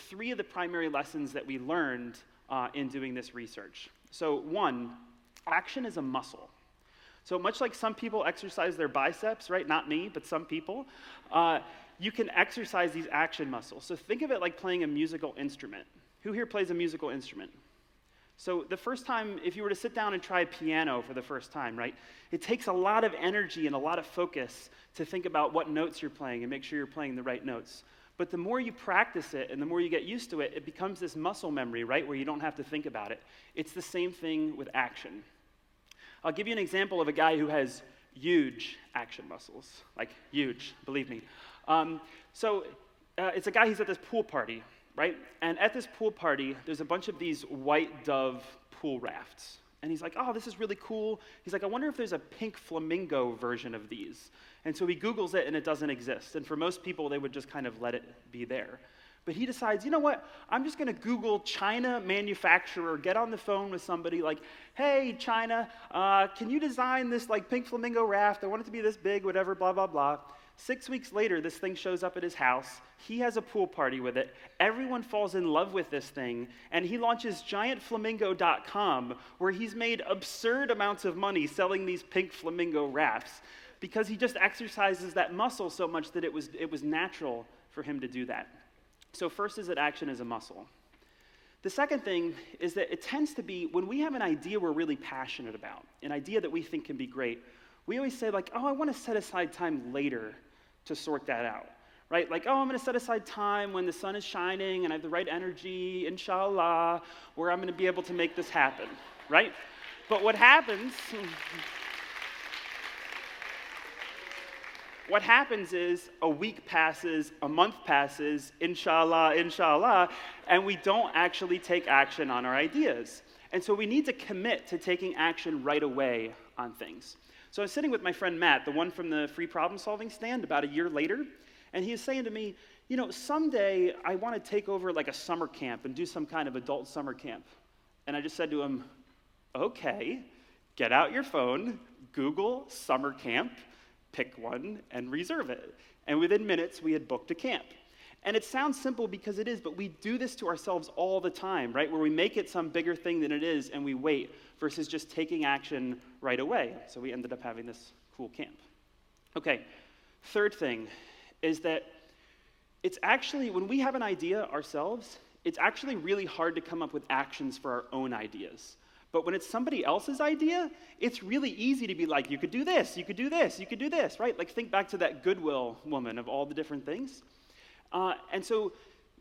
three of the primary lessons that we learned uh, in doing this research. So, one, action is a muscle. So, much like some people exercise their biceps, right? Not me, but some people, uh, you can exercise these action muscles. So, think of it like playing a musical instrument. Who here plays a musical instrument? So, the first time, if you were to sit down and try piano for the first time, right, it takes a lot of energy and a lot of focus to think about what notes you're playing and make sure you're playing the right notes. But the more you practice it and the more you get used to it, it becomes this muscle memory, right, where you don't have to think about it. It's the same thing with action. I'll give you an example of a guy who has huge action muscles, like huge, believe me. Um, so uh, it's a guy who's at this pool party, right? And at this pool party, there's a bunch of these white dove pool rafts. And he's like, oh, this is really cool. He's like, I wonder if there's a pink flamingo version of these. And so he Googles it and it doesn't exist. And for most people, they would just kind of let it be there. But he decides, you know what? I'm just going to Google China manufacturer, get on the phone with somebody like, hey, China, uh, can you design this like pink flamingo raft? I want it to be this big, whatever, blah, blah, blah. Six weeks later, this thing shows up at his house. He has a pool party with it. Everyone falls in love with this thing. And he launches giantflamingo.com, where he's made absurd amounts of money selling these pink flamingo rafts because he just exercises that muscle so much that it was, it was natural for him to do that. So, first is that action is a muscle. The second thing is that it tends to be when we have an idea we're really passionate about, an idea that we think can be great, we always say, like, oh, I want to set aside time later to sort that out, right? Like, oh, I'm going to set aside time when the sun is shining and I have the right energy, inshallah, where I'm going to be able to make this happen, right? But what happens, what happens is a week passes, a month passes, inshallah, inshallah, and we don't actually take action on our ideas. And so we need to commit to taking action right away on things. So I was sitting with my friend Matt, the one from the free problem solving stand, about a year later, and he was saying to me, You know, someday I want to take over like a summer camp and do some kind of adult summer camp. And I just said to him, Okay, get out your phone, Google summer camp pick one, and reserve it. And within minutes, we had booked a camp. And it sounds simple because it is, but we do this to ourselves all the time, right? Where we make it some bigger thing than it is and we wait versus just taking action right away. So we ended up having this cool camp. Okay, third thing is that it's actually, when we have an idea ourselves, it's actually really hard to come up with actions for our own ideas. But when it's somebody else's idea, it's really easy to be like, you could do this, you could do this, you could do this, right? Like, think back to that Goodwill woman of all the different things. Uh, and so,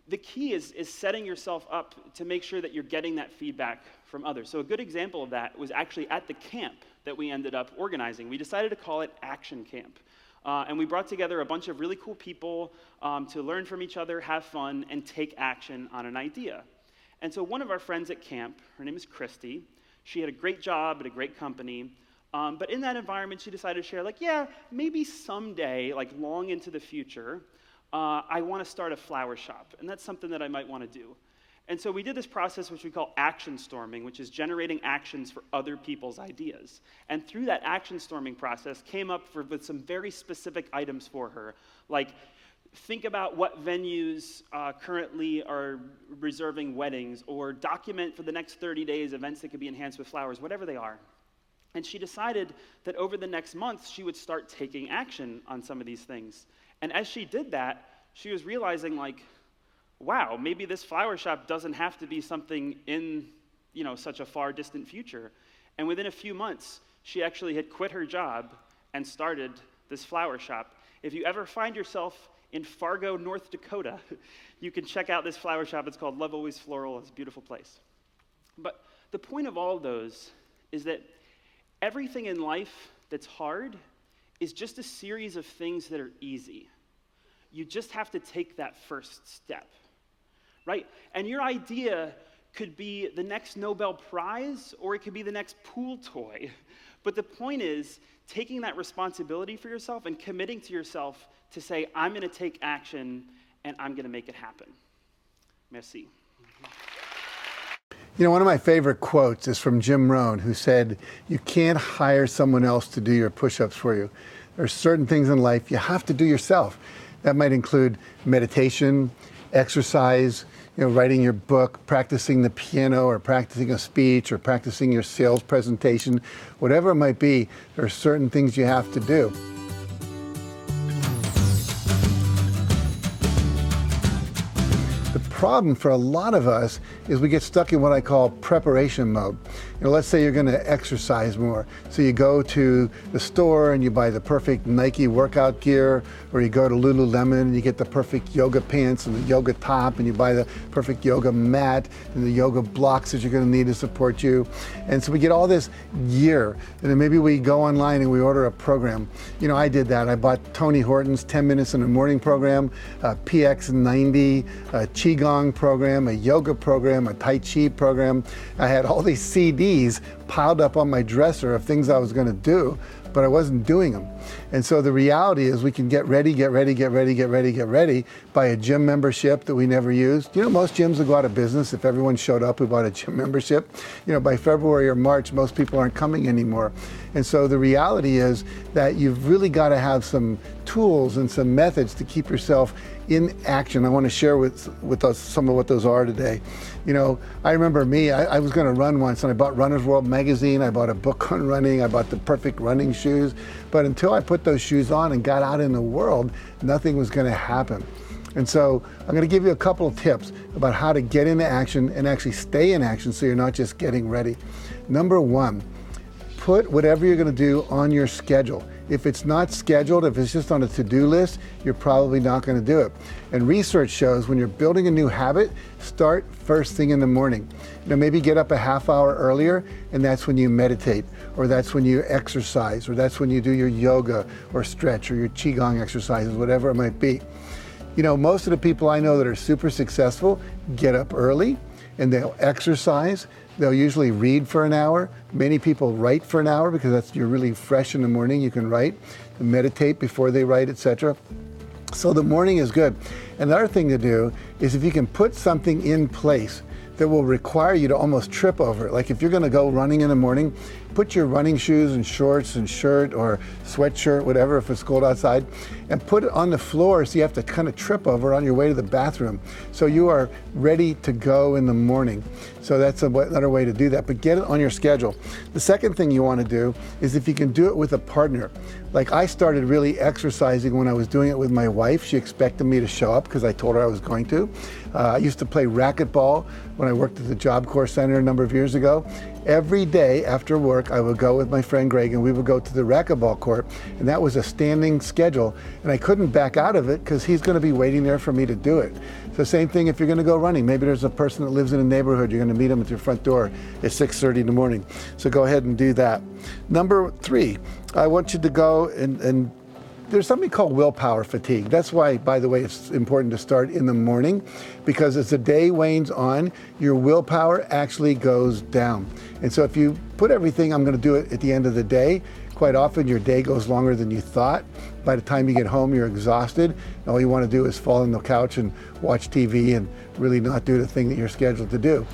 the key is, is setting yourself up to make sure that you're getting that feedback from others. So, a good example of that was actually at the camp that we ended up organizing. We decided to call it Action Camp. Uh, and we brought together a bunch of really cool people um, to learn from each other, have fun, and take action on an idea. And so, one of our friends at camp, her name is Christy, she had a great job at a great company. Um, but in that environment, she decided to share, like, yeah, maybe someday, like long into the future, uh, I want to start a flower shop. And that's something that I might want to do. And so we did this process, which we call action storming, which is generating actions for other people's ideas. And through that action storming process, came up for, with some very specific items for her, like think about what venues uh, currently are reserving weddings or document for the next 30 days events that could be enhanced with flowers, whatever they are. And she decided that over the next month, she would start taking action on some of these things. And as she did that, she was realizing, like, wow, maybe this flower shop doesn't have to be something in, you know, such a far distant future. And within a few months, she actually had quit her job and started this flower shop. If you ever find yourself in Fargo, North Dakota, you can check out this flower shop. It's called Love Always Floral. It's a beautiful place. But the point of all those is that everything in life that's hard is just a series of things that are easy. You just have to take that first step, right? And your idea could be the next Nobel Prize or it could be the next pool toy. But the point is taking that responsibility for yourself and committing to yourself to say, I'm going to take action and I'm going to make it happen. Merci. You know, one of my favorite quotes is from Jim Rohn, who said, You can't hire someone else to do your push ups for you. There are certain things in life you have to do yourself. That might include meditation, exercise, you know, writing your book, practicing the piano, or practicing a speech, or practicing your sales presentation, whatever it might be, there are certain things you have to do. Problem for a lot of us is we get stuck in what I call preparation mode. You know, let's say you're going to exercise more. So you go to the store and you buy the perfect Nike workout gear, or you go to Lululemon and you get the perfect yoga pants and the yoga top, and you buy the perfect yoga mat and the yoga blocks that you're going to need to support you. And so we get all this gear, and then maybe we go online and we order a program. You know, I did that. I bought Tony Horton's 10 Minutes in the Morning program, uh, PX90, uh, Qigong program, a yoga program, a Tai Chi program. I had all these CDs CDs piled up on my dresser of things I was going to do, but I wasn't doing them. And so the reality is we can get ready, get ready, get ready, get ready, get ready buy a gym membership that we never used. You know, most gyms would go out of business if everyone showed up who bought a gym membership. You know, by February or March, most people aren't coming anymore. And so the reality is that you've really got to have some tools and some methods to keep yourself in action. I want to share with with us some of what those are today. You know, I remember me. I, I was going to run once, and I bought Runner's World magazine. I bought a book on running. I bought the perfect running shoes. But until I put those shoes on and got out in the world, nothing was going to happen. And so I'm going to give you a couple of tips about how to get into action and actually stay in action so you're not just getting ready. Number one, put whatever you're going to do on your schedule. If it's not scheduled, if it's just on a to do list, you're probably not going to do it. And research shows when you're building a new habit, start first thing in the morning. You know, maybe get up a half hour earlier, and that's when you meditate, or that's when you exercise, or that's when you do your yoga, or stretch, or your Qigong exercises, whatever it might be. You know, most of the people I know that are super successful get up early and they'll exercise. They'll usually read for an hour. Many people write for an hour because that's you're really fresh in the morning. You can write, meditate before they write, etc. So the morning is good. Another thing to do is if you can put something in place that will require you to almost trip over it. Like if you're going to go running in the morning, put your running shoes and shorts and shirt or sweatshirt, whatever, if it's cold outside, and put it on the floor so you have to kind of trip over on your way to the bathroom. So you are ready to go in the morning. So that's another way to do that, but get it on your schedule. The second thing you want to do is if you can do it with a partner. Like I started really exercising when I was doing it with my wife. She expected me to show up because I told her I was going to. Uh, I used to play racquetball when I worked at the Job Corps Center a number of years ago. Every day after work, I would go with my friend Greg and we would go to the racquetball court, and that was a standing schedule. And I couldn't back out of it because he's going to be waiting there for me to do it. So same thing if you're going to go running. Maybe there's a person that lives in a neighborhood. You're going to meet them at your front door at 6:30 in the morning. So go ahead and do that. Number three, I want you to go and, and there's something called willpower fatigue. That's why, by the way, it's important to start in the morning because as the day wanes on, your willpower actually goes down. And so if you put everything, I'm going to do it at the end of the day, quite often your day goes longer than you thought. By the time you get home, you're exhausted. And all you want to do is fall on the couch and watch TV and really not do the thing that you're scheduled to do.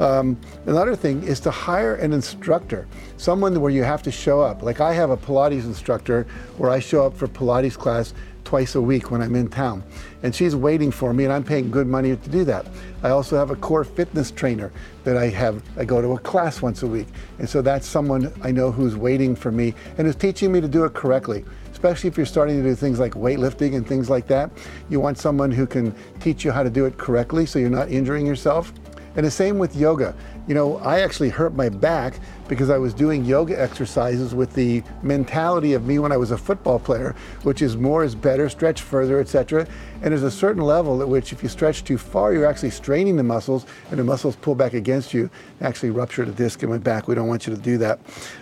Um, another thing is to hire an instructor, someone where you have to show up. Like I have a Pilates instructor where I show up for Pilates class twice a week when I'm in town. And she's waiting for me and I'm paying good money to do that. I also have a core fitness trainer that I have, I go to a class once a week. And so that's someone I know who's waiting for me and is teaching me to do it correctly. Especially if you're starting to do things like weightlifting and things like that. You want someone who can teach you how to do it correctly so you're not injuring yourself. And the same with yoga. You know, I actually hurt my back because I was doing yoga exercises with the mentality of me when I was a football player, which is more is better, stretch further, etc. And there's a certain level at which if you stretch too far, you're actually straining the muscles and the muscles pull back against you, actually rupture the disc in my back. We don't want you to do that.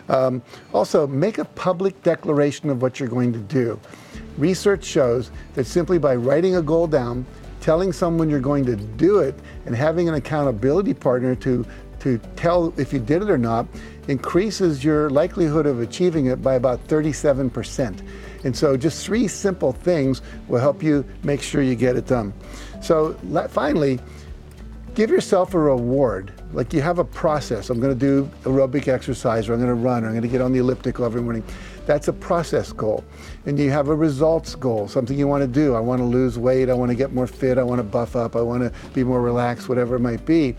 Um, also, make a public declaration of what you're going to do. Research shows that simply by writing a goal down, telling someone you're going to do it and having an accountability partner to to tell if you did it or not increases your likelihood of achieving it by about 37%. And so just three simple things will help you make sure you get it done. So finally, give yourself a reward. Like you have a process. I'm going to do aerobic exercise, or I'm going to run, or I'm going to get on the elliptical every morning. That's a process goal. And you have a results goal, something you want to do. I want to lose weight. I want to get more fit. I want to buff up. I want to be more relaxed, whatever it might be.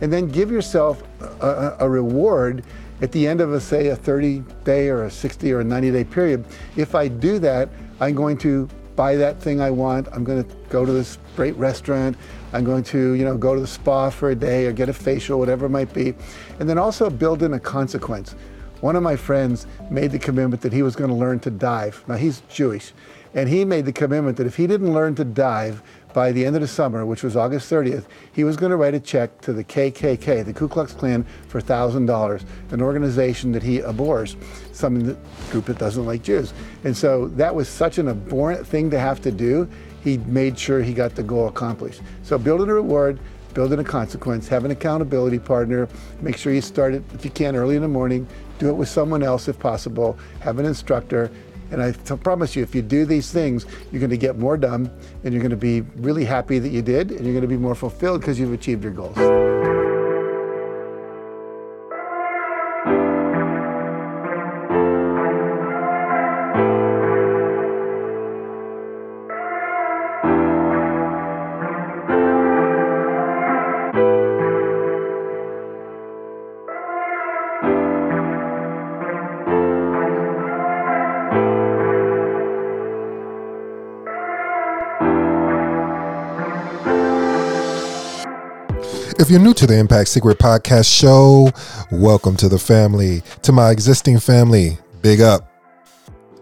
And then give yourself a, a reward at the end of a, say, a 30 day or a 60 or a 90 day period. If I do that, I'm going to buy that thing I want. I'm going to go to this great restaurant. I'm going to, you know, go to the spa for a day or get a facial, whatever it might be. And then also build in a consequence. One of my friends made the commitment that he was going to learn to dive. Now he's Jewish. And he made the commitment that if he didn't learn to dive by the end of the summer, which was August 30th, he was going to write a check to the KKK, the Ku Klux Klan, for $1,000, an organization that he abhors, something that group that doesn't like Jews. And so that was such an abhorrent thing to have to do. He made sure he got the goal accomplished. So building a reward, building a consequence, have an accountability partner, make sure you start it if you can early in the morning, do it with someone else if possible, have an instructor, and I promise you, if you do these things, you're going to get more done and you're going to be really happy that you did and you're going to be more fulfilled because you've achieved your goals. If you're new to the Impact Secret Podcast show, welcome to the family. To my existing family, big up.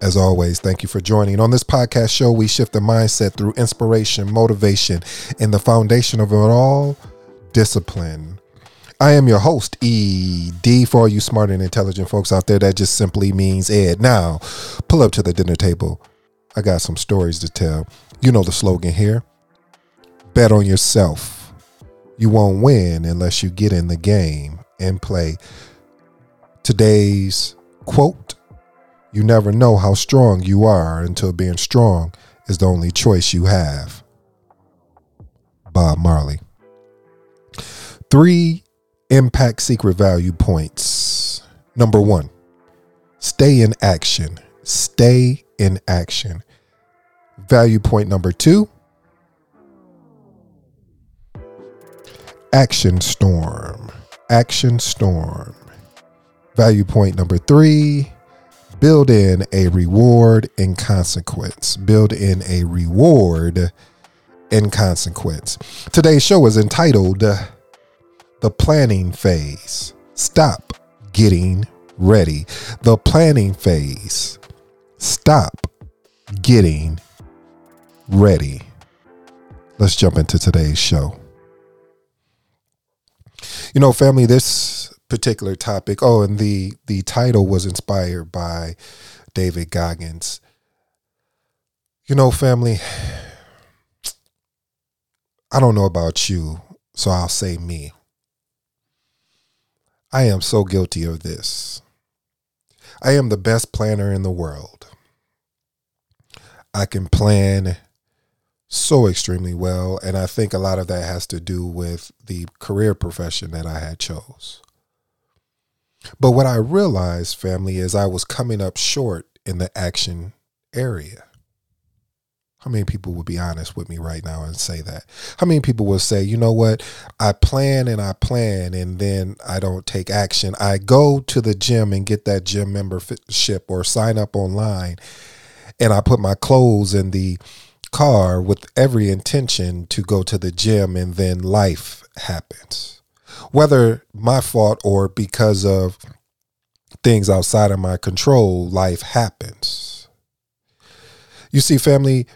As always, thank you for joining. On this podcast show, we shift the mindset through inspiration, motivation, and the foundation of it all, discipline. I am your host, ED. For all you smart and intelligent folks out there, that just simply means Ed. Now, pull up to the dinner table. I got some stories to tell. You know the slogan here bet on yourself you won't win unless you get in the game and play. Today's quote You never know how strong you are until being strong is the only choice you have. Bob Marley. Three impact secret value points. Number one, stay in action. Stay in action. Value point number two, Action Storm. Action Storm. Value point number three build in a reward in consequence. Build in a reward in consequence. Today's show is entitled The Planning Phase. Stop getting ready. The planning phase. Stop getting ready. Let's jump into today's show. You know, family, this particular topic, oh, and the the title was inspired by David Goggins. You know, family, I don't know about you, so I'll say me. I am so guilty of this. I am the best planner in the world. I can plan so extremely well and i think a lot of that has to do with the career profession that i had chose but what i realized family is i was coming up short in the action area how many people would be honest with me right now and say that? How many people will say, you know what? I plan and I plan and then I don't take action. I go to the gym and get that gym membership or sign up online and I put my clothes in the car with every intention to go to the gym and then life happens. Whether my fault or because of things outside of my control, life happens. You see, family,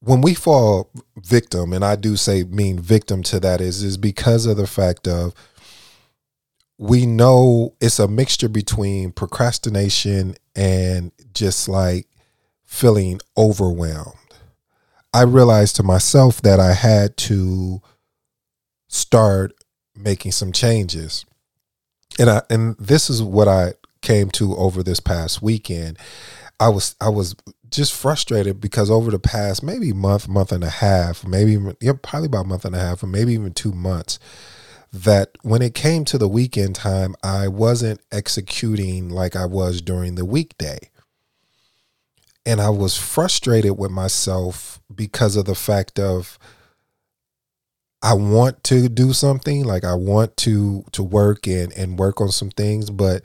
when we fall victim, and I do say mean victim to that is is because of the fact of we know it's a mixture between procrastination and just like feeling overwhelmed. I realized to myself that I had to start making some changes. And I and this is what I came to over this past weekend. I was I was just frustrated because over the past maybe month, month and a half, maybe even yeah, probably about a month and a half, or maybe even two months, that when it came to the weekend time, I wasn't executing like I was during the weekday. And I was frustrated with myself because of the fact of I want to do something, like I want to to work and and work on some things, but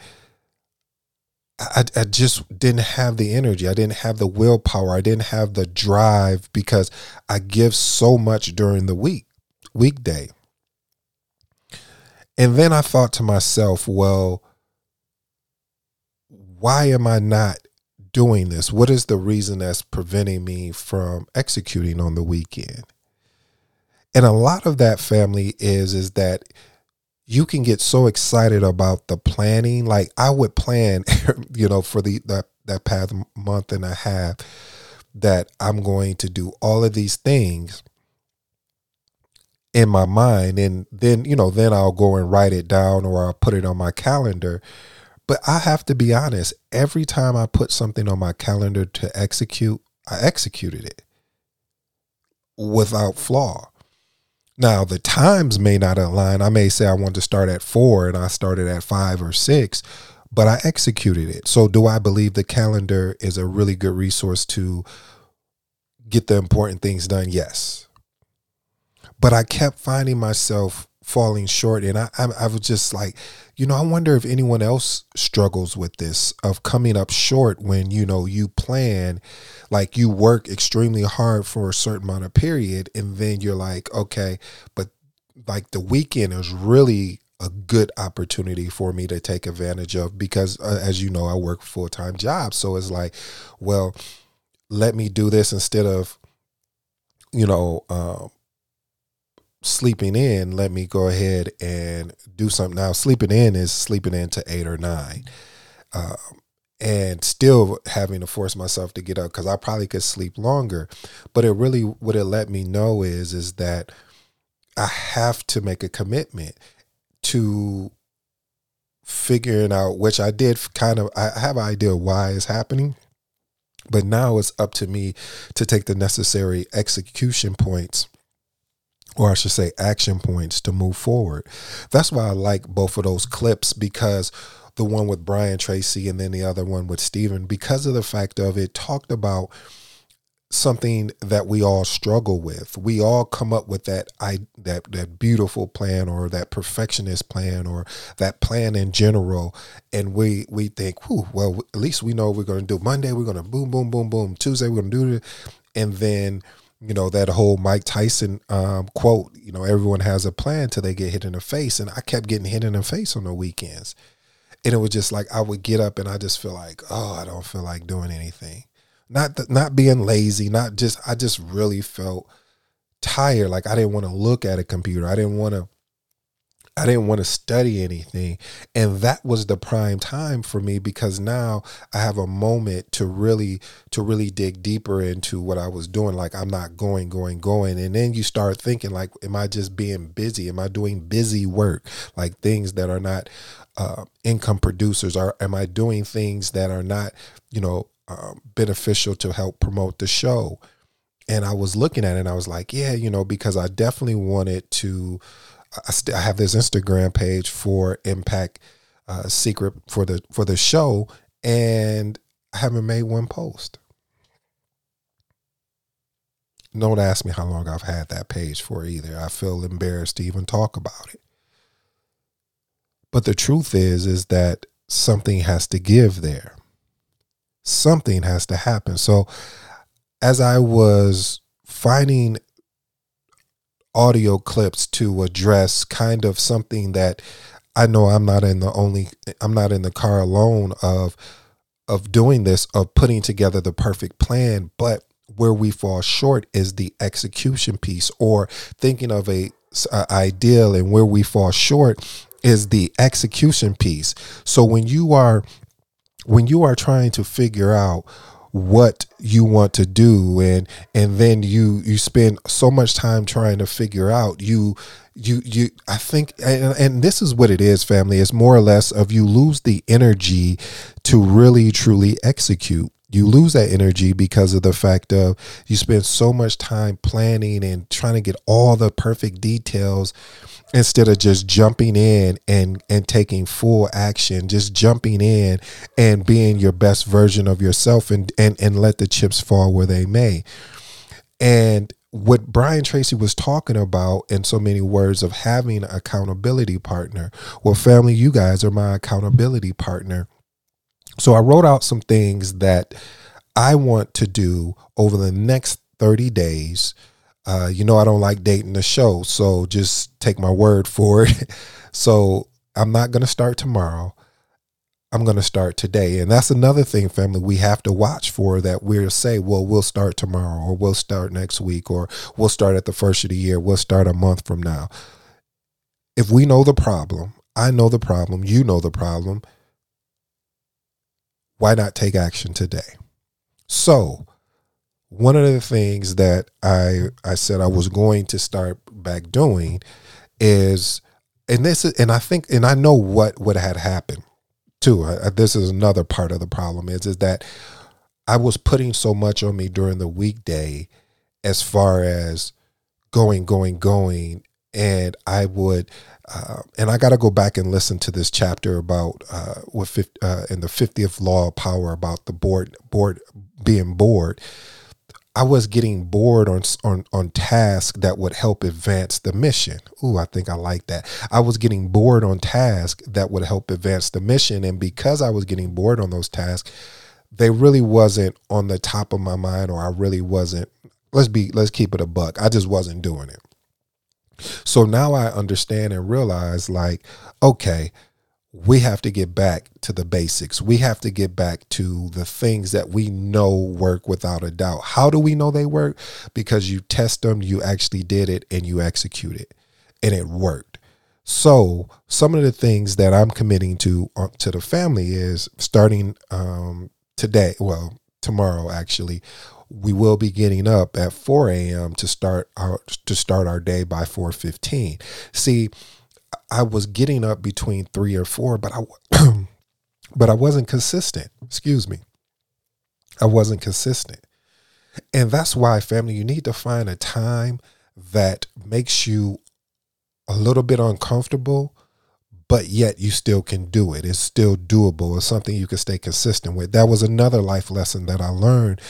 I, I just didn't have the energy. I didn't have the willpower. I didn't have the drive because I give so much during the week, weekday. And then I thought to myself, well, why am I not doing this? What is the reason that's preventing me from executing on the weekend? And a lot of that family is is that you can get so excited about the planning. Like I would plan, you know, for the that that past month and a half that I'm going to do all of these things in my mind and then you know then I'll go and write it down or I'll put it on my calendar but I have to be honest every time I put something on my calendar to execute I executed it without flaw. Now the times may not align. I may say I want to start at 4 and I started at 5 or 6 but I executed it. So do I believe the calendar is a really good resource to get the important things done? Yes. But I kept finding myself falling short, and I, I, I was just like, you know, I wonder if anyone else struggles with this of coming up short when you know you plan, like you work extremely hard for a certain amount of period, and then you're like, okay, but like the weekend is really a good opportunity for me to take advantage of because uh, as you know I work full-time job. So it's like well let me do this instead of you know um, sleeping in, let me go ahead and do something. Now, sleeping in is sleeping in to eight or nine. Um, and still having to force myself to get up because I probably could sleep longer. But it really, what it let me know is, is that I have to make a commitment to figuring out, which I did kind of, I have an idea why it's happening. But now it's up to me to take the necessary execution points or I should say action points to move forward. That's why I like both of those clips because the one with Brian Tracy and then the other one with Stephen, because of the fact of it talked about something that we all struggle with. We all come up with that I that that beautiful plan or that perfectionist plan or that plan in general and we we think, Whew, well at least we know we're going to do Monday we're going to boom boom boom boom Tuesday we're going to do it and then you know that whole Mike Tyson um, quote. You know, everyone has a plan till they get hit in the face, and I kept getting hit in the face on the weekends, and it was just like I would get up and I just feel like, oh, I don't feel like doing anything. Not th- not being lazy, not just I just really felt tired. Like I didn't want to look at a computer. I didn't want to I didn't want to study anything. And that was the prime time for me because now I have a moment to really to really dig deeper into what I was doing. Like I'm not going, going, going. And then you start thinking like, am I just being busy? Am I doing busy work? Like things that are not uh, income producers? Or am I doing things that are not, you know, um, beneficial to help promote the show? And I was looking at it and I was like, yeah, you know, because I definitely wanted to I, st- I have this Instagram page for Impact uh, Secret for the for the show, and I haven't made one post. Don't ask me how long I've had that page for either. I feel embarrassed to even talk about it. But the truth is, is that something has to give there. Something has to happen. So as I was finding audio clips to address kind of something that I know I'm not in the only I'm not in the car alone of of doing this of putting together the perfect plan. But where we fall short is the execution piece or thinking of a, a ideal and where we fall short is the execution piece. So when you are when you are trying to figure out what you want to do and and then you you spend so much time trying to figure out you you you i think and, and this is what it is family it's more or less of you lose the energy to really truly execute you lose that energy because of the fact of you spend so much time planning and trying to get all the perfect details instead of just jumping in and and taking full action just jumping in and being your best version of yourself and and and let the chips fall where they may and what Brian Tracy was talking about in so many words of having an accountability partner. Well, family, you guys are my accountability partner. So I wrote out some things that I want to do over the next 30 days. Uh, you know, I don't like dating the show, so just take my word for it. so I'm not going to start tomorrow. I'm going to start today. And that's another thing, family, we have to watch for that we'll say, well, we'll start tomorrow or we'll start next week or we'll start at the first of the year. We'll start a month from now. If we know the problem, I know the problem, you know the problem, why not take action today? So, one of the things that I I said I was going to start back doing is and this is and I think and I know what what had happened too. I, this is another part of the problem is is that I was putting so much on me during the weekday as far as going, going, going, and I would. Uh, and I got to go back and listen to this chapter about uh, what uh, in the fiftieth law of power about the board board being bored I was getting bored on on on tasks that would help advance the mission. Ooh, I think I like that. I was getting bored on tasks that would help advance the mission, and because I was getting bored on those tasks, they really wasn't on the top of my mind, or I really wasn't. Let's be let's keep it a buck. I just wasn't doing it. So now I understand and realize, like, okay, we have to get back to the basics. We have to get back to the things that we know work without a doubt. How do we know they work? Because you test them, you actually did it, and you execute it, and it worked. So some of the things that I'm committing to uh, to the family is starting um, today. Well, tomorrow actually, we will be getting up at 4 a.m. to start our to start our day by 4:15. See I was getting up between three or four, but I, but I wasn't consistent. Excuse me. I wasn't consistent. And that's why, family, you need to find a time that makes you a little bit uncomfortable, but yet you still can do it. It's still doable. It's something you can stay consistent with. That was another life lesson that I learned.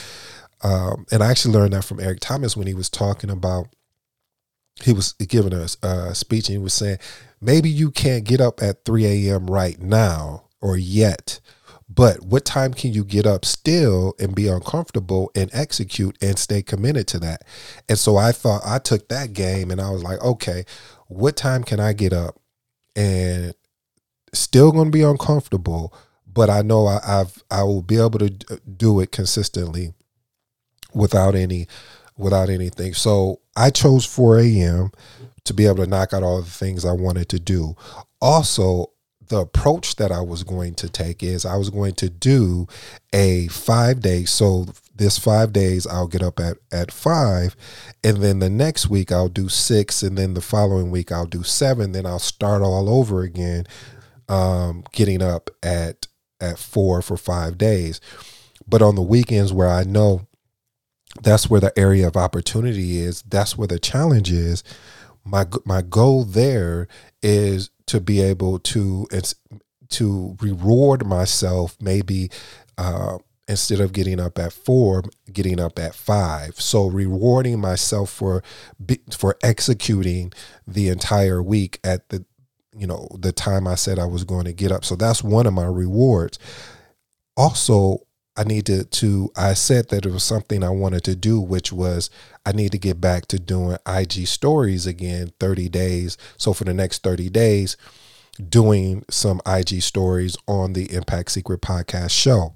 Um, and I actually learned that from Eric Thomas when he was talking about, he was giving us a speech and he was saying, maybe you can't get up at 3 a.m. right now or yet, but what time can you get up still and be uncomfortable and execute and stay committed to that? And so I thought I took that game and I was like, okay, what time can I get up and still going to be uncomfortable, but I know I, I've I will be able to do it consistently without any without anything. So I chose 4 a.m to be able to knock out all the things I wanted to do. Also, the approach that I was going to take is I was going to do a five day. So this five days I'll get up at, at five, and then the next week I'll do six, and then the following week I'll do seven. Then I'll start all over again, um, getting up at at four for five days. But on the weekends where I know that's where the area of opportunity is, that's where the challenge is. My my goal there is to be able to to reward myself maybe uh, instead of getting up at four getting up at five. So rewarding myself for for executing the entire week at the you know the time i said i was going to get up. So that's one of my rewards. Also I needed to, I said that it was something I wanted to do, which was I need to get back to doing IG stories again 30 days. So for the next 30 days, doing some IG stories on the Impact Secret podcast show.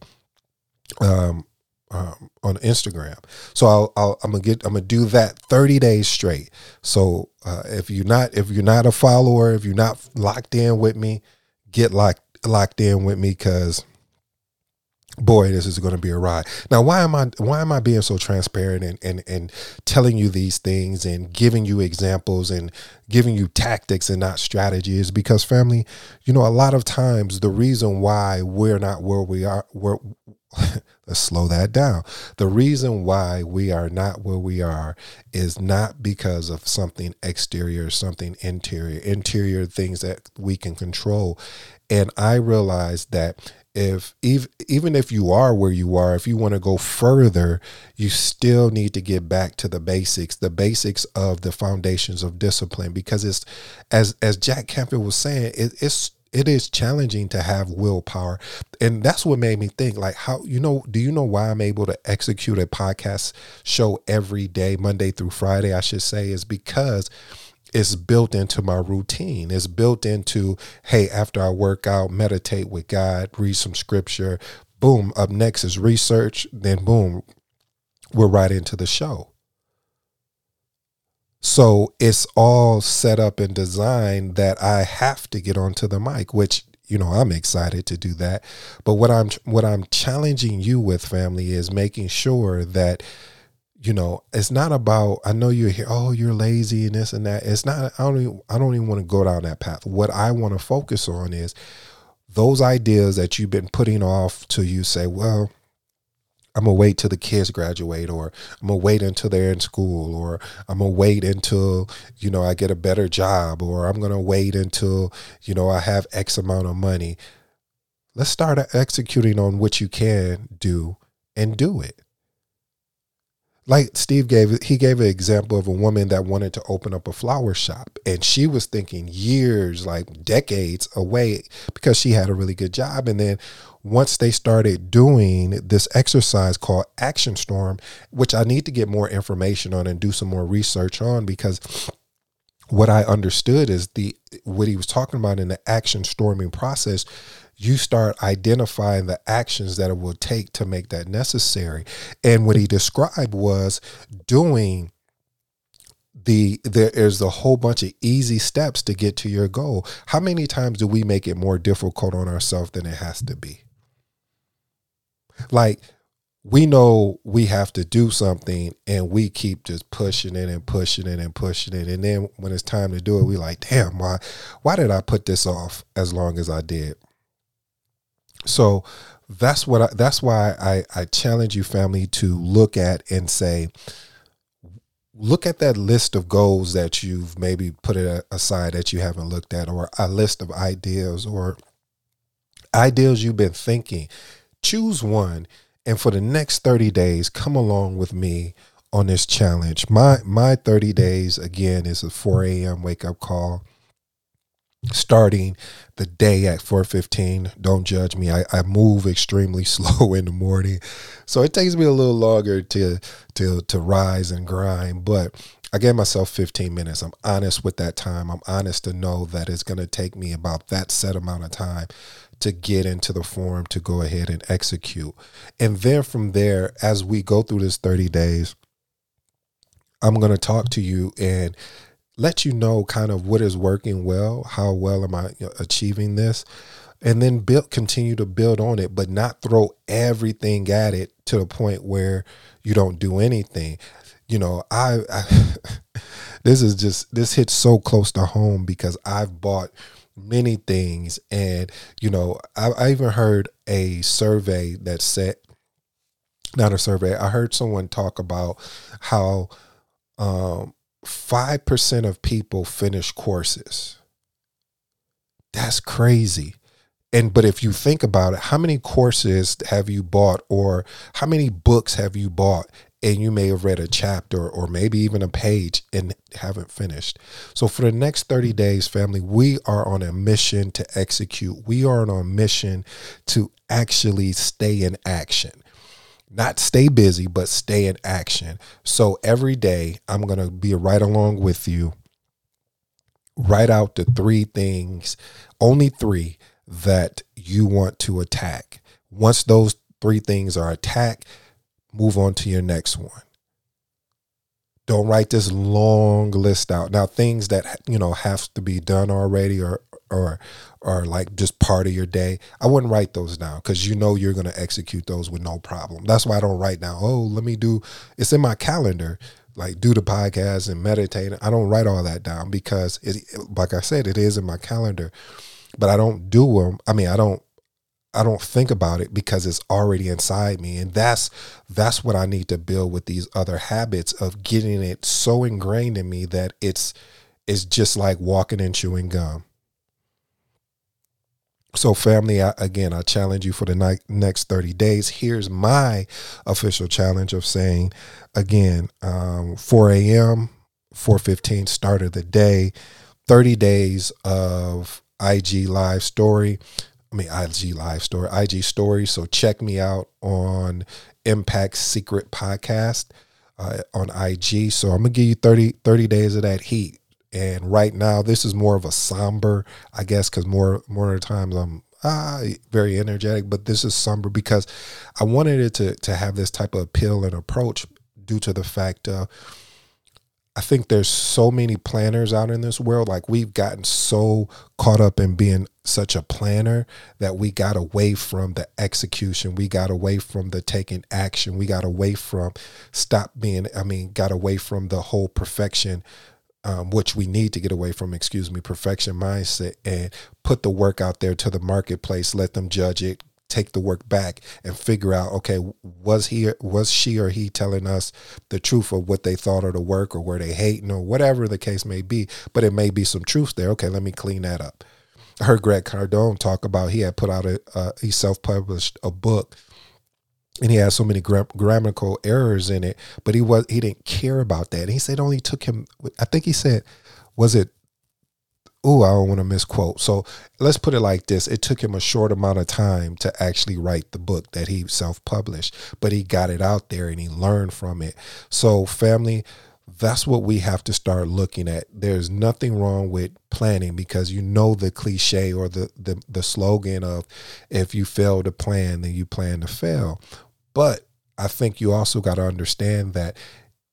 Um, um, on Instagram. So I'll, I'll, I'm gonna get I'm gonna do that 30 days straight. So uh, if you're not if you're not a follower, if you're not locked in with me, get locked locked in with me because boy this is going to be a ride. Now why am i why am i being so transparent and, and and telling you these things and giving you examples and giving you tactics and not strategies? Because family you know a lot of times the reason why we're not where we are where let's slow that down. The reason why we are not where we are is not because of something exterior something interior interior things that we can control. And i realize that if even if you are where you are if you want to go further you still need to get back to the basics the basics of the foundations of discipline because it's as as jack Canfield was saying it, it's it is challenging to have willpower. And that's what made me think like how you know do you know why i'm able to execute a podcast show every day monday through friday i should say is because it's built into my routine. It's built into, hey, after I work out, meditate with God, read some scripture. Boom. Up next is research. Then, boom, we're right into the show. So it's all set up and designed that I have to get onto the mic, which you know I'm excited to do that. But what I'm what I'm challenging you with, family, is making sure that you know, it's not about. I know you're here. Oh, you're lazy and this and that. It's not. I don't. Even, I don't even want to go down that path. What I want to focus on is those ideas that you've been putting off till you say, well, I'm gonna wait till the kids graduate, or I'm gonna wait until they're in school, or I'm gonna wait until you know I get a better job, or I'm gonna wait until you know I have X amount of money. Let's start executing on what you can do and do it like Steve gave he gave an example of a woman that wanted to open up a flower shop. And she was thinking years like decades away because she had a really good job. And then once they started doing this exercise called action storm which I need to get more information on and do some more research on because what I understood is the what he was talking about in the action storming process you start identifying the actions that it will take to make that necessary. And what he described was doing the there is a whole bunch of easy steps to get to your goal. How many times do we make it more difficult on ourselves than it has to be? Like we know we have to do something and we keep just pushing it and pushing it and pushing it and then when it's time to do it we like damn why why did i put this off as long as i did so that's what I, that's why I, I challenge you family to look at and say look at that list of goals that you've maybe put it uh, aside that you haven't looked at or a list of ideas or ideas you've been thinking. Choose one and for the next 30 days come along with me on this challenge. My my 30 days again is a 4 a.m wake up call starting the day at 4.15 don't judge me. I, I move extremely slow in the morning. So it takes me a little longer to to to rise and grind but i gave myself 15 minutes. I'm honest with that time. I'm honest to know that it's going to take me about that set amount of time to get into the form to go ahead and execute. And then from there as we go through this 30 days i'm going to talk to you and let you know kind of what is working well, how well am I achieving this, and then build continue to build on it, but not throw everything at it to the point where you don't do anything. You know, I, I this is just this hits so close to home because I've bought many things and you know I, I even heard a survey that said not a survey i heard someone talk about how um 5% of people finish courses. That's crazy. And but if you think about it, how many courses have you bought or how many books have you bought and you may have read a chapter or maybe even a page and haven't finished. So for the next 30 days, family, we are on a mission to execute. We are on a mission to actually stay in action not stay busy, but stay in action. So every day, I'm going to be right along with you. Write out the three things, only three that you want to attack. Once those three things are attacked, move on to your next one. Don't write this long list out. Now, things that you know have to be done already or or or like just part of your day. I wouldn't write those down because you know you're gonna execute those with no problem. That's why I don't write down. Oh, let me do. It's in my calendar. Like do the podcast and meditate. I don't write all that down because it, like I said, it is in my calendar, but I don't do them. I mean, I don't I don't think about it because it's already inside me. And that's that's what I need to build with these other habits of getting it so ingrained in me that it's it's just like walking and chewing gum. So, family, I, again, I challenge you for the ni- next 30 days. Here's my official challenge of saying, again, um, 4 a.m., 4.15, start of the day, 30 days of IG live story. I mean, IG live story, IG story. So check me out on Impact Secret Podcast uh, on IG. So I'm going to give you 30, 30 days of that heat. And right now, this is more of a somber, I guess, because more more of the times I'm ah, very energetic, but this is somber because I wanted it to to have this type of appeal and approach due to the fact uh, I think there's so many planners out in this world. Like we've gotten so caught up in being such a planner that we got away from the execution. We got away from the taking action. We got away from stop being, I mean, got away from the whole perfection um, which we need to get away from, excuse me, perfection mindset and put the work out there to the marketplace, let them judge it, take the work back and figure out, okay, was he, was she or he telling us the truth of what they thought of the work or were they hating or whatever the case may be, but it may be some truth there. Okay, let me clean that up. I heard Grant Cardone talk about he had put out a, uh, he self-published a book and he had so many gra- grammatical errors in it but he was he didn't care about that and he said it only took him i think he said was it oh i don't want to misquote so let's put it like this it took him a short amount of time to actually write the book that he self-published but he got it out there and he learned from it so family that's what we have to start looking at. There's nothing wrong with planning because you know the cliche or the, the, the slogan of if you fail to plan, then you plan to fail. But I think you also got to understand that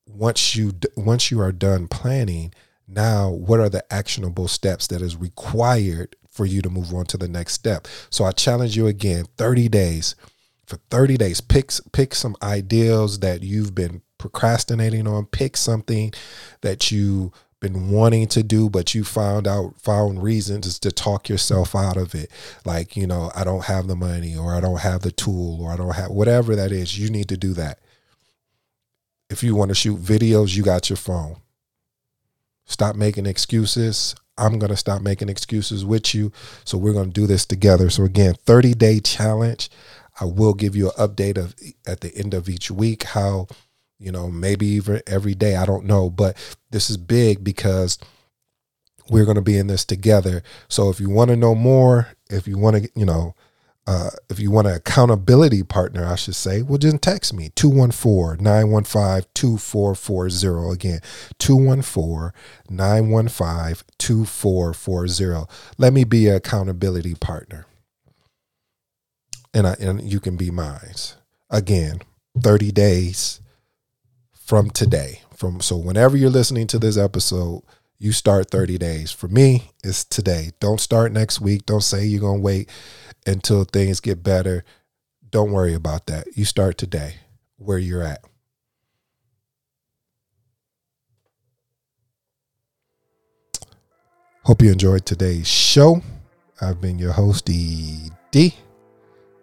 once you once you are done planning, now what are the actionable steps that is required for you to move on to the next step? So I challenge you again, 30 days. For 30 days, pick pick some ideals that you've been procrastinating on. Pick something that you been wanting to do but you found out found reasons to talk yourself out of it. Like you know i don't have the money or i don't have the tool or i don't have whatever that is you need to do that. If you want to shoot videos you got your phone. Stop making excuses. I'm going to stop making excuses with you. So we're going to do this together. So again 30 day challenge. I will give you an update of at the end of each week how you know, maybe even every day. I don't know. But this is big because we're going to be in this together. So if you want to know more, if you want to, you know, uh, if you want an accountability partner, I should say, well, just text me 214 915 2440. Again, 214 915 2440. Let me be an accountability partner. And, I, and you can be mine. Again, 30 days from today. From so whenever you're listening to this episode, you start 30 days. For me, it's today. Don't start next week. Don't say you're going to wait until things get better. Don't worry about that. You start today where you're at. Hope you enjoyed today's show. I've been your host, ED,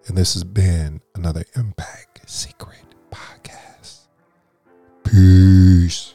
and this has been another Impact Secret. Peace.